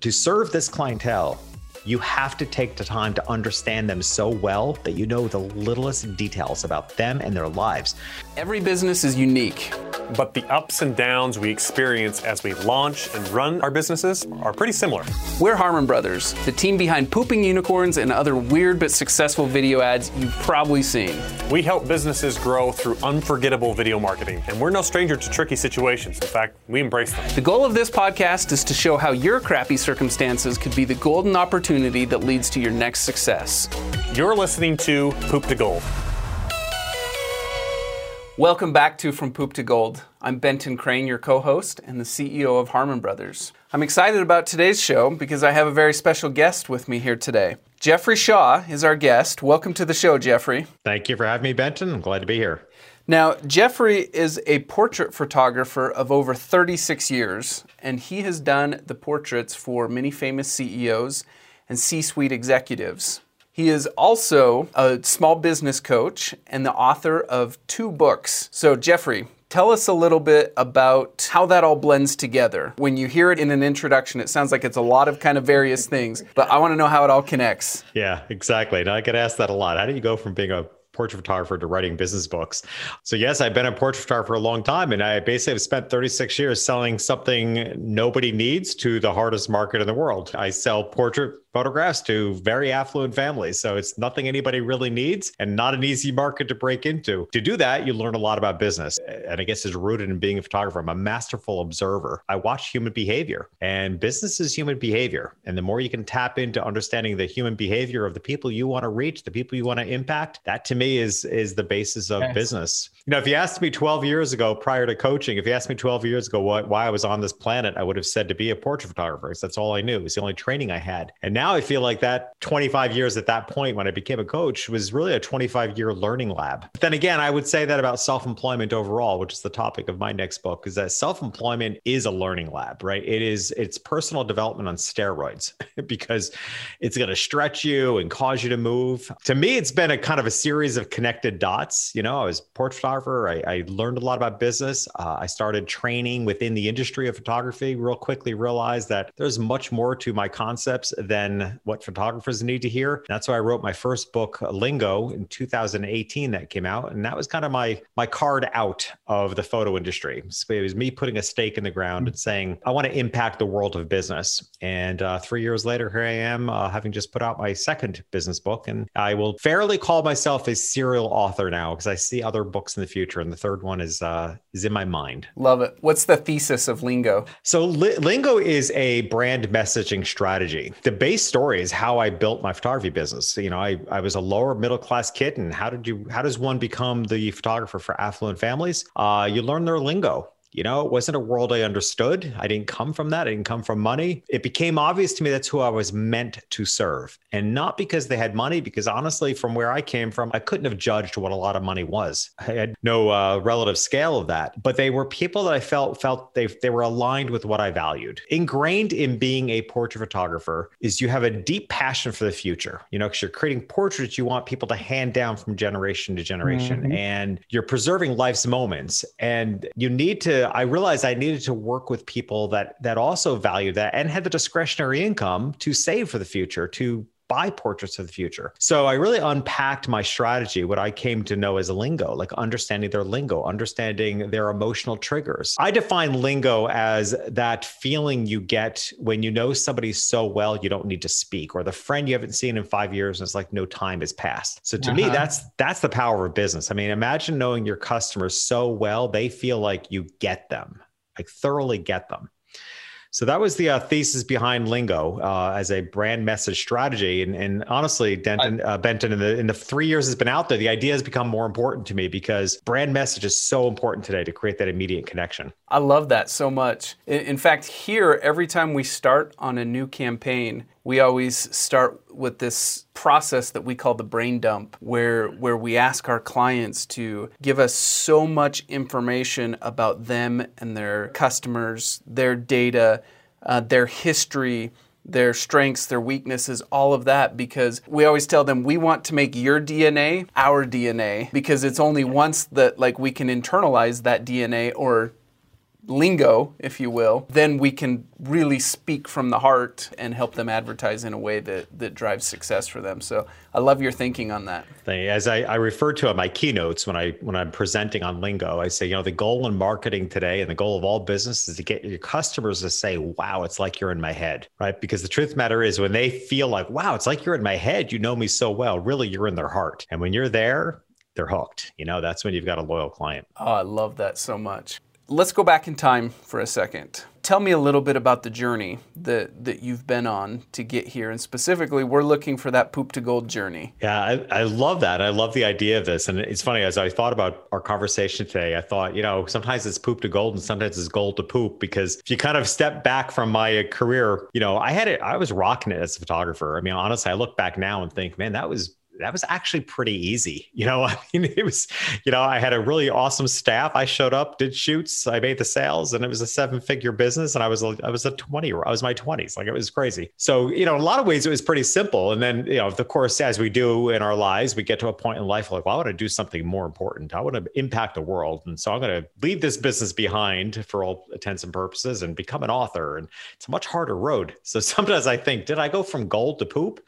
To serve this clientele, you have to take the time to understand them so well that you know the littlest details about them and their lives. Every business is unique. But the ups and downs we experience as we launch and run our businesses are pretty similar. We're Harmon Brothers, the team behind Pooping Unicorns and other weird but successful video ads you've probably seen. We help businesses grow through unforgettable video marketing, and we're no stranger to tricky situations. In fact, we embrace them. The goal of this podcast is to show how your crappy circumstances could be the golden opportunity that leads to your next success. You're listening to Poop to Gold. Welcome back to From Poop to Gold. I'm Benton Crane, your co host and the CEO of Harmon Brothers. I'm excited about today's show because I have a very special guest with me here today. Jeffrey Shaw is our guest. Welcome to the show, Jeffrey. Thank you for having me, Benton. I'm glad to be here. Now, Jeffrey is a portrait photographer of over 36 years, and he has done the portraits for many famous CEOs and C suite executives. He is also a small business coach and the author of two books. So, Jeffrey, Tell us a little bit about how that all blends together. When you hear it in an introduction, it sounds like it's a lot of kind of various things, but I want to know how it all connects. Yeah, exactly. And I get asked that a lot. How do you go from being a portrait photographer to writing business books. So yes, I've been a portrait photographer for a long time, and I basically have spent 36 years selling something nobody needs to the hardest market in the world. I sell portrait photographs to very affluent families. So it's nothing anybody really needs and not an easy market to break into. To do that, you learn a lot about business. And I guess it's rooted in being a photographer. I'm a masterful observer. I watch human behavior and business is human behavior. And the more you can tap into understanding the human behavior of the people you want to reach, the people you want to impact, that to me is is the basis of yes. business. You know, if you asked me 12 years ago prior to coaching, if you asked me 12 years ago what, why I was on this planet, I would have said to be a portrait photographer. That's all I knew. It was the only training I had. And now I feel like that 25 years at that point when I became a coach was really a 25 year learning lab. But then again, I would say that about self employment overall, which is the topic of my next book, is that self employment is a learning lab, right? It is, it's personal development on steroids because it's going to stretch you and cause you to move. To me, it's been a kind of a series of connected dots. You know, I was portrait photographer, I, I learned a lot about business. Uh, I started training within the industry of photography, real quickly realized that there's much more to my concepts than what photographers need to hear. That's why I wrote my first book, Lingo, in 2018 that came out. And that was kind of my my card out of the photo industry. So it was me putting a stake in the ground and saying, I want to impact the world of business. And uh, three years later, here I am, uh, having just put out my second business book. And I will fairly call myself a serial author now because I see other books in the future. And the third one is uh, is in my mind. Love it. What's the thesis of Lingo? So Li- Lingo is a brand messaging strategy. The base story is how I built my photography business. You know, I, I was a lower middle class kid, and how did you how does one become the photographer for affluent families? Uh, you learn their lingo you know, it wasn't a world I understood. I didn't come from that. I didn't come from money. It became obvious to me that's who I was meant to serve. And not because they had money, because honestly, from where I came from, I couldn't have judged what a lot of money was. I had no uh, relative scale of that. But they were people that I felt felt they, they were aligned with what I valued. Ingrained in being a portrait photographer is you have a deep passion for the future. You know, because you're creating portraits you want people to hand down from generation to generation. Mm-hmm. And you're preserving life's moments. And you need to I realized I needed to work with people that that also value that and had the discretionary income to save for the future, to buy portraits of the future. So I really unpacked my strategy, what I came to know as lingo, like understanding their lingo, understanding their emotional triggers. I define lingo as that feeling you get when you know somebody so well you don't need to speak, or the friend you haven't seen in five years and it's like no time has passed. So to uh-huh. me, that's that's the power of business. I mean, imagine knowing your customers so well they feel like you get them, like thoroughly get them. So that was the uh, thesis behind Lingo uh, as a brand message strategy. And, and honestly, Denton, uh, Benton, in the in the three years it's been out there, the idea has become more important to me because brand message is so important today to create that immediate connection. I love that so much. In, fact, here every time we start on a new campaign, we always start with this process that we call the brain dump where where we ask our clients to give us so much information about them and their customers, their data, uh, their history, their strengths, their weaknesses, all of that, because we always tell them we want to make your DNA our DNA because it's only once that like we can internalize that DNA or lingo, if you will, then we can really speak from the heart and help them advertise in a way that, that drives success for them. So I love your thinking on that. As I, I refer to in my keynotes when I when I'm presenting on lingo, I say, you know, the goal in marketing today and the goal of all business is to get your customers to say, wow, it's like you're in my head, right? Because the truth matter is when they feel like, wow, it's like you're in my head, you know me so well, really you're in their heart. And when you're there, they're hooked. You know, that's when you've got a loyal client. Oh, I love that so much. Let's go back in time for a second. Tell me a little bit about the journey that, that you've been on to get here. And specifically, we're looking for that poop to gold journey. Yeah, I, I love that. I love the idea of this. And it's funny, as I thought about our conversation today, I thought, you know, sometimes it's poop to gold and sometimes it's gold to poop. Because if you kind of step back from my career, you know, I had it, I was rocking it as a photographer. I mean, honestly, I look back now and think, man, that was that was actually pretty easy. You know, I mean, it was, you know, I had a really awesome staff. I showed up, did shoots, I made the sales, and it was a seven figure business. And I was, I was a 20, I was my 20s. Like it was crazy. So, you know, a lot of ways, it was pretty simple. And then, you know, of course, as we do in our lives, we get to a point in life like, well, I want to do something more important. I want to impact the world. And so I'm going to leave this business behind for all intents and purposes and become an author. And it's a much harder road. So sometimes I think, did I go from gold to poop?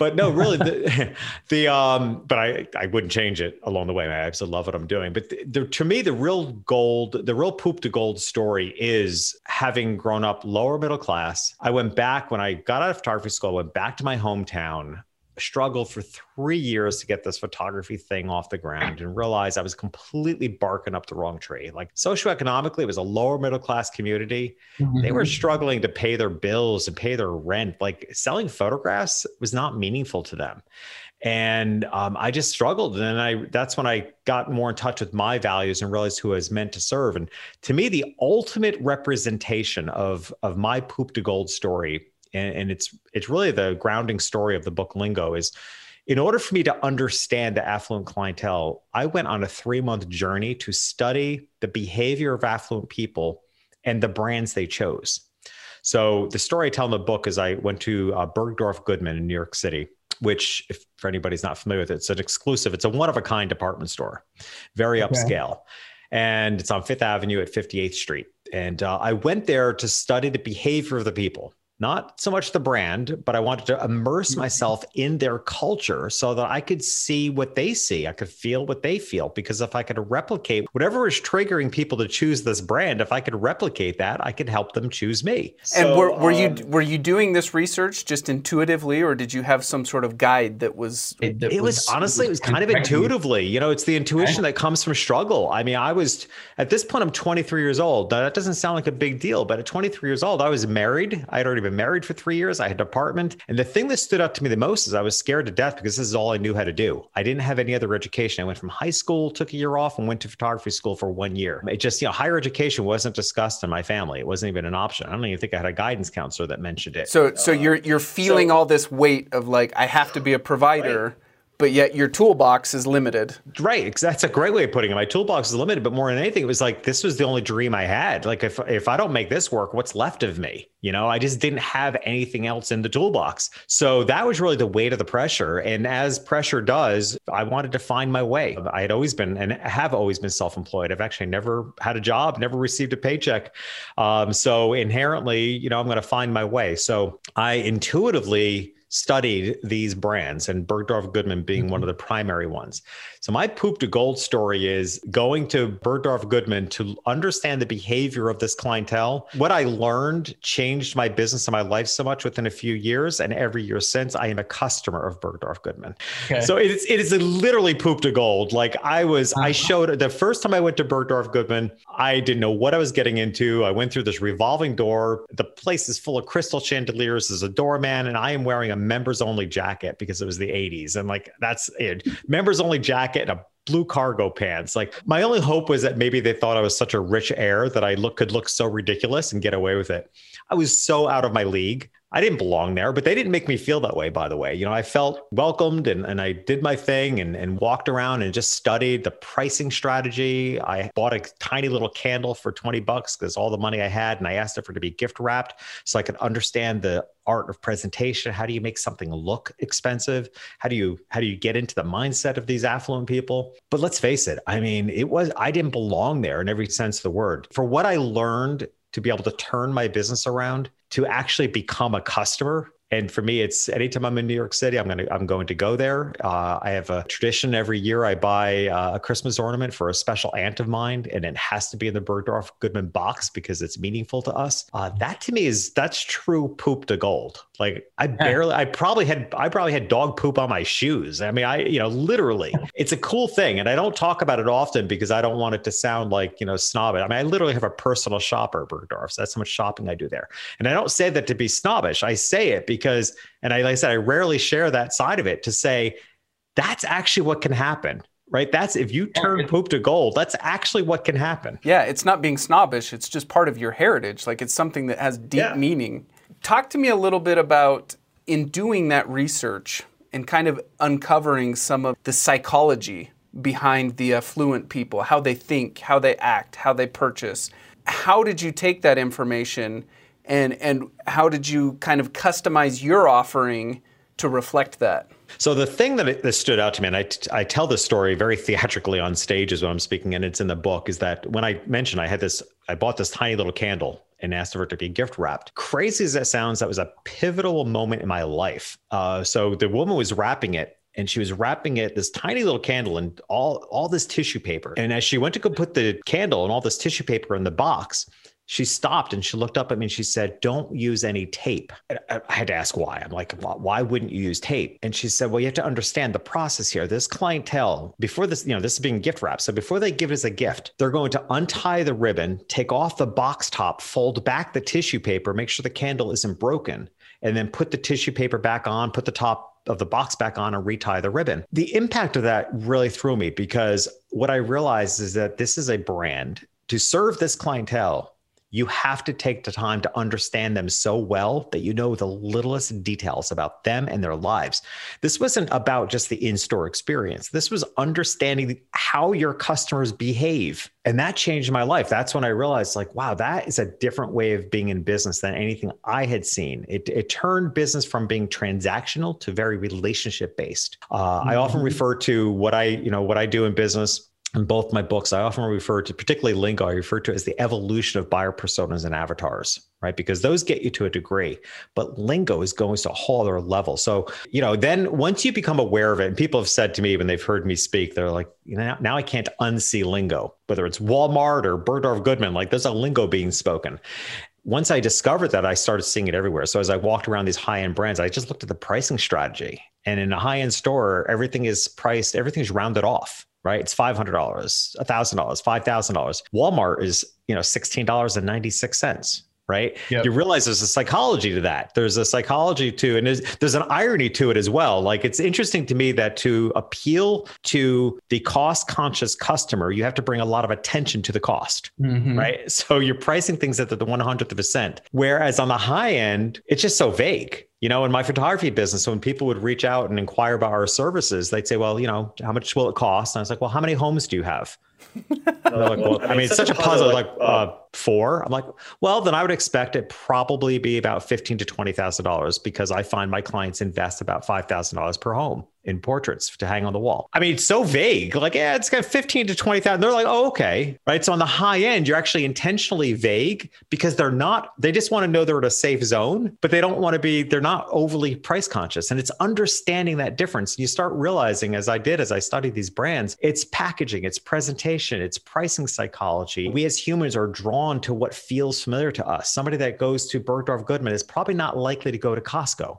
But no, really, the, the um, but I I wouldn't change it along the way. I absolutely love what I'm doing. But the, the, to me, the real gold, the real poop to gold story is having grown up lower middle class. I went back when I got out of photography school. I went back to my hometown struggled for three years to get this photography thing off the ground and realized I was completely barking up the wrong tree. Like socioeconomically, it was a lower middle class community. Mm-hmm. They were struggling to pay their bills and pay their rent. Like selling photographs was not meaningful to them. And um, I just struggled. And I that's when I got more in touch with my values and realized who I was meant to serve. And to me, the ultimate representation of, of my poop to gold story and, and it's it's really the grounding story of the book Lingo is in order for me to understand the affluent clientele, I went on a three month journey to study the behavior of affluent people and the brands they chose. So the story I tell in the book is I went to uh, Bergdorf Goodman in New York City, which, if for anybody's not familiar with it, it's an exclusive, it's a one of a kind department store, very okay. upscale. And it's on Fifth Avenue at 58th Street. And uh, I went there to study the behavior of the people not so much the brand, but I wanted to immerse mm-hmm. myself in their culture so that I could see what they see. I could feel what they feel. Because if I could replicate whatever is triggering people to choose this brand, if I could replicate that, I could help them choose me. So, and were, were um, you were you doing this research just intuitively, or did you have some sort of guide that was? It, that it was, was, honestly, it was kind of intuitively. You know, it's the intuition that comes from struggle. I mean, I was at this point, I'm 23 years old. Now, that doesn't sound like a big deal, but at 23 years old, I was married. I had already been been married for three years. I had an apartment. And the thing that stood out to me the most is I was scared to death because this is all I knew how to do. I didn't have any other education. I went from high school, took a year off, and went to photography school for one year. It just, you know, higher education wasn't discussed in my family. It wasn't even an option. I don't even think I had a guidance counselor that mentioned it. So, so you're you're feeling so, all this weight of like I have to be a provider. Right but yet your toolbox is limited. Right. That's a great way of putting it. My toolbox is limited, but more than anything, it was like this was the only dream I had. Like if if I don't make this work, what's left of me? You know, I just didn't have anything else in the toolbox. So that was really the weight of the pressure. And as pressure does, I wanted to find my way. I had always been and have always been self-employed. I've actually never had a job, never received a paycheck. Um, so inherently, you know, I'm going to find my way. So I intuitively studied these brands and Bergdorf Goodman being mm-hmm. one of the primary ones. So my poop to gold story is going to Bergdorf Goodman to understand the behavior of this clientele. What I learned changed my business and my life so much within a few years. And every year since, I am a customer of Bergdorf Goodman. Okay. So it is, it is literally poop to gold. Like I was, uh-huh. I showed the first time I went to Bergdorf Goodman, I didn't know what I was getting into. I went through this revolving door. The place is full of crystal chandeliers. There's a doorman, and I am wearing a members only jacket because it was the 80s. And like that's it. Members only jacket and a blue cargo pants. Like my only hope was that maybe they thought I was such a rich heir that I look could look so ridiculous and get away with it. I was so out of my league. I didn't belong there, but they didn't make me feel that way, by the way. You know, I felt welcomed and, and I did my thing and, and walked around and just studied the pricing strategy. I bought a tiny little candle for 20 bucks because all the money I had, and I asked it for it to be gift wrapped so I could understand the art of presentation. How do you make something look expensive? How do you how do you get into the mindset of these affluent people? But let's face it, I mean, it was I didn't belong there in every sense of the word. For what I learned to be able to turn my business around to actually become a customer and for me it's anytime i'm in new york city i'm going to i'm going to go there uh, i have a tradition every year i buy uh, a christmas ornament for a special aunt of mine and it has to be in the bergdorf goodman box because it's meaningful to us uh, that to me is that's true poop to gold like I barely, I probably had, I probably had dog poop on my shoes. I mean, I, you know, literally, it's a cool thing, and I don't talk about it often because I don't want it to sound like you know snobbish. I mean, I literally have a personal shopper, Bergdorf. So that's how much shopping I do there, and I don't say that to be snobbish. I say it because, and I, like I said, I rarely share that side of it to say that's actually what can happen right? That's if you turn poop to gold, that's actually what can happen. Yeah, it's not being snobbish, it's just part of your heritage. Like it's something that has deep yeah. meaning. Talk to me a little bit about in doing that research and kind of uncovering some of the psychology behind the affluent people, how they think, how they act, how they purchase. How did you take that information and and how did you kind of customize your offering to reflect that? So the thing that, that stood out to me, and I, I tell this story very theatrically on stages when I'm speaking, and it's in the book, is that when I mentioned I had this, I bought this tiny little candle and asked for it to be gift wrapped. Crazy as that sounds, that was a pivotal moment in my life. Uh, so the woman was wrapping it and she was wrapping it this tiny little candle in all all this tissue paper and as she went to go put the candle and all this tissue paper in the box she stopped and she looked up at me and she said, Don't use any tape. I had to ask why. I'm like, Why wouldn't you use tape? And she said, Well, you have to understand the process here. This clientele, before this, you know, this is being gift wrapped. So before they give it as a gift, they're going to untie the ribbon, take off the box top, fold back the tissue paper, make sure the candle isn't broken, and then put the tissue paper back on, put the top of the box back on and retie the ribbon. The impact of that really threw me because what I realized is that this is a brand to serve this clientele you have to take the time to understand them so well that you know the littlest details about them and their lives. This wasn't about just the in store experience, this was understanding how your customers behave. And that changed my life. That's when I realized, like, wow, that is a different way of being in business than anything I had seen. It, it turned business from being transactional to very relationship based. Uh, mm-hmm. I often mm-hmm. refer to what I, you know, what I do in business in both my books, I often refer to, particularly lingo, I refer to as the evolution of buyer personas and avatars, right? Because those get you to a degree, but lingo is going to a whole other level. So, you know, then once you become aware of it, and people have said to me when they've heard me speak, they're like, you know, now I can't unsee lingo, whether it's Walmart or Bergdorf Goodman, like there's a lingo being spoken once I discovered that, I started seeing it everywhere. So as I walked around these high end brands, I just looked at the pricing strategy. And in a high end store, everything is priced, everything's rounded off right? It's $500, a $1,000, $5,000. Walmart is, you know, $16.96 right? Yep. You realize there's a psychology to that. There's a psychology to, and there's, there's an irony to it as well. Like it's interesting to me that to appeal to the cost conscious customer, you have to bring a lot of attention to the cost, mm-hmm. right? So you're pricing things at the, the 100th of a cent. Whereas on the high end, it's just so vague. You know, in my photography business, when people would reach out and inquire about our services, they'd say, well, you know, how much will it cost? And I was like, well, how many homes do you have? like, well, I mean, it's such a puzzle. Like, uh, four. I'm like, well, then I would expect it probably be about fifteen to twenty thousand dollars because I find my clients invest about five thousand dollars per home in portraits to hang on the wall. I mean, it's so vague. Like, yeah, it's got fifteen to twenty thousand. They're like, oh, okay, right. So on the high end, you're actually intentionally vague because they're not. They just want to know they're in a safe zone, but they don't want to be. They're not overly price conscious, and it's understanding that difference. You start realizing, as I did, as I studied these brands, it's packaging, it's presentation, it's pricing psychology. We as humans are drawn drawn to what feels familiar to us. Somebody that goes to Bergdorf Goodman is probably not likely to go to Costco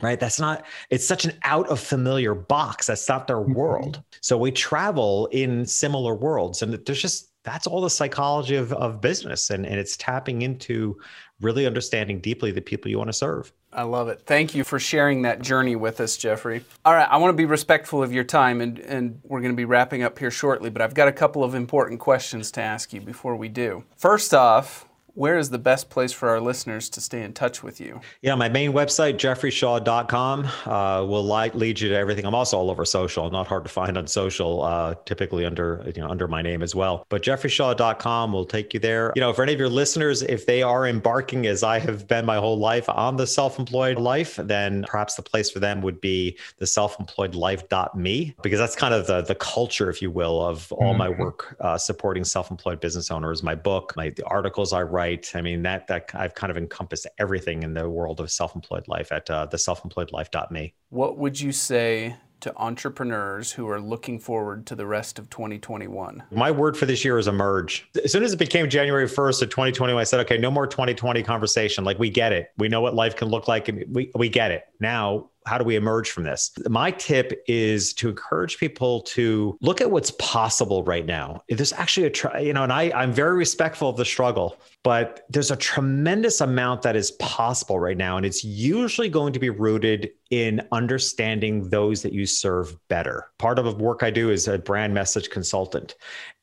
right that's not it's such an out of familiar box that's not their mm-hmm. world so we travel in similar worlds and there's just that's all the psychology of, of business and, and it's tapping into really understanding deeply the people you want to serve i love it. Thank you for sharing that journey with us jeffrey. All right i want to be respectful of your time and, and we're going to be wrapping up here shortly but i've got a couple of important questions to ask you before we do. First off where is the best place for our listeners to stay in touch with you? Yeah, my main website, jeffreyshaw.com, uh, will lead you to everything. I'm also all over social, not hard to find on social, uh, typically under you know under my name as well. But jeffreyshaw.com will take you there. You know, for any of your listeners, if they are embarking, as I have been my whole life, on the self-employed life, then perhaps the place for them would be the self-employedlife.me, because that's kind of the the culture, if you will, of all mm-hmm. my work uh, supporting self-employed business owners. My book, my the articles I write right. I mean, that that I've kind of encompassed everything in the world of self-employed life at uh, the self-employedlife.me. What would you say to entrepreneurs who are looking forward to the rest of 2021? My word for this year is emerge. As soon as it became January 1st of 2021, I said, okay, no more 2020 conversation. Like we get it. We know what life can look like and we, we get it. Now how do we emerge from this? My tip is to encourage people to look at what's possible right now. There's actually a, tr- you know, and I, I'm very respectful of the struggle, but there's a tremendous amount that is possible right now. And it's usually going to be rooted in understanding those that you serve better. Part of the work I do is a brand message consultant,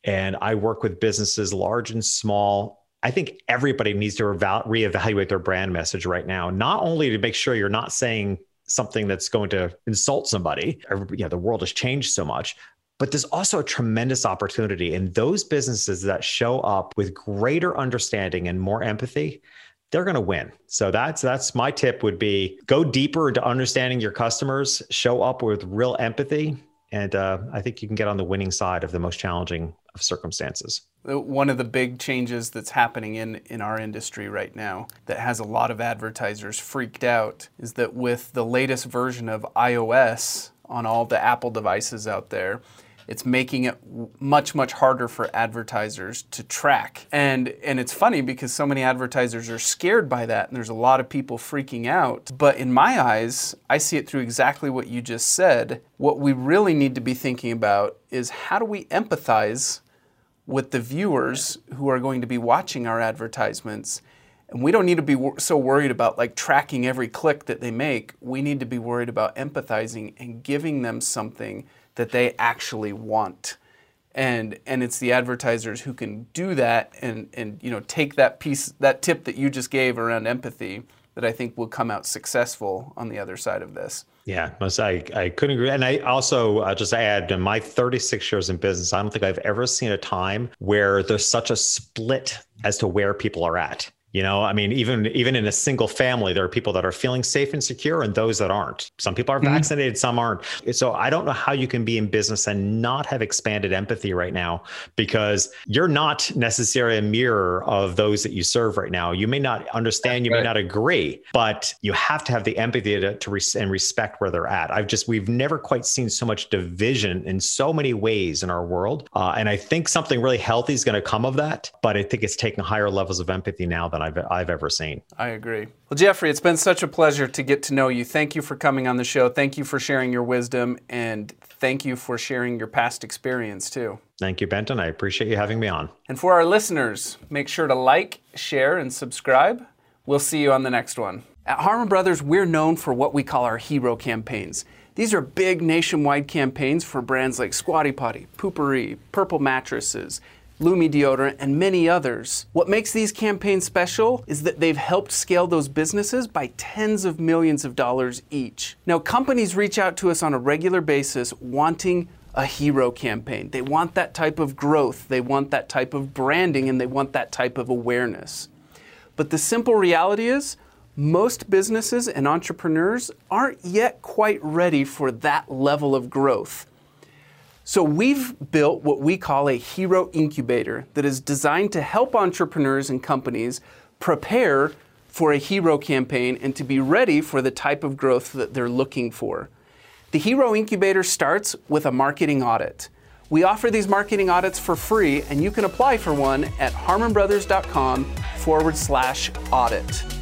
and I work with businesses large and small I think everybody needs to reevaluate their brand message right now, not only to make sure you're not saying something that's going to insult somebody. You know, the world has changed so much. But there's also a tremendous opportunity in those businesses that show up with greater understanding and more empathy they're going to win. So that's that's my tip would be go deeper into understanding your customers, show up with real empathy, and uh, I think you can get on the winning side of the most challenging of circumstances. One of the big changes that's happening in, in our industry right now that has a lot of advertisers freaked out is that with the latest version of iOS on all the Apple devices out there, it's making it much much harder for advertisers to track. And and it's funny because so many advertisers are scared by that and there's a lot of people freaking out. But in my eyes i see it through exactly what you just said. What we really need to be thinking about is how do we empathize with the viewers who are going to be watching our advertisements and we don't need to be so worried about like tracking every click that they make we need to be worried about empathizing and giving them something that they actually want. And, and it's the advertisers who can do that and, and you know take that piece that tip that you just gave around empathy that I think will come out successful on the other side of this. Yeah, I, I couldn't agree. And I also uh, just add in my 36 years in business, I don't think I've ever seen a time where there's such a split as to where people are at. You know, I mean, even even in a single family, there are people that are feeling safe and secure, and those that aren't. Some people are mm-hmm. vaccinated, some aren't. So I don't know how you can be in business and not have expanded empathy right now, because you're not necessarily a mirror of those that you serve right now. You may not understand, you right. may not agree, but you have to have the empathy to, to res- and respect where they're at. I've just we've never quite seen so much division in so many ways in our world, uh, and I think something really healthy is going to come of that. But I think it's taking higher levels of empathy now than I've, I've ever seen. I agree. Well, Jeffrey, it's been such a pleasure to get to know you. Thank you for coming on the show. Thank you for sharing your wisdom, and thank you for sharing your past experience too. Thank you, Benton. I appreciate you having me on. And for our listeners, make sure to like, share, and subscribe. We'll see you on the next one. At Harmon Brothers, we're known for what we call our hero campaigns. These are big nationwide campaigns for brands like Squatty Potty, Poo-Pourri, Purple Mattresses, Lume deodorant, and many others. What makes these campaigns special is that they've helped scale those businesses by tens of millions of dollars each. Now, companies reach out to us on a regular basis wanting a hero campaign. They want that type of growth, they want that type of branding, and they want that type of awareness. But the simple reality is, most businesses and entrepreneurs aren't yet quite ready for that level of growth. So we've built what we call a hero incubator that is designed to help entrepreneurs and companies prepare for a hero campaign and to be ready for the type of growth that they're looking for. The Hero Incubator starts with a marketing audit. We offer these marketing audits for free, and you can apply for one at harmonbrothers.com forward slash audit.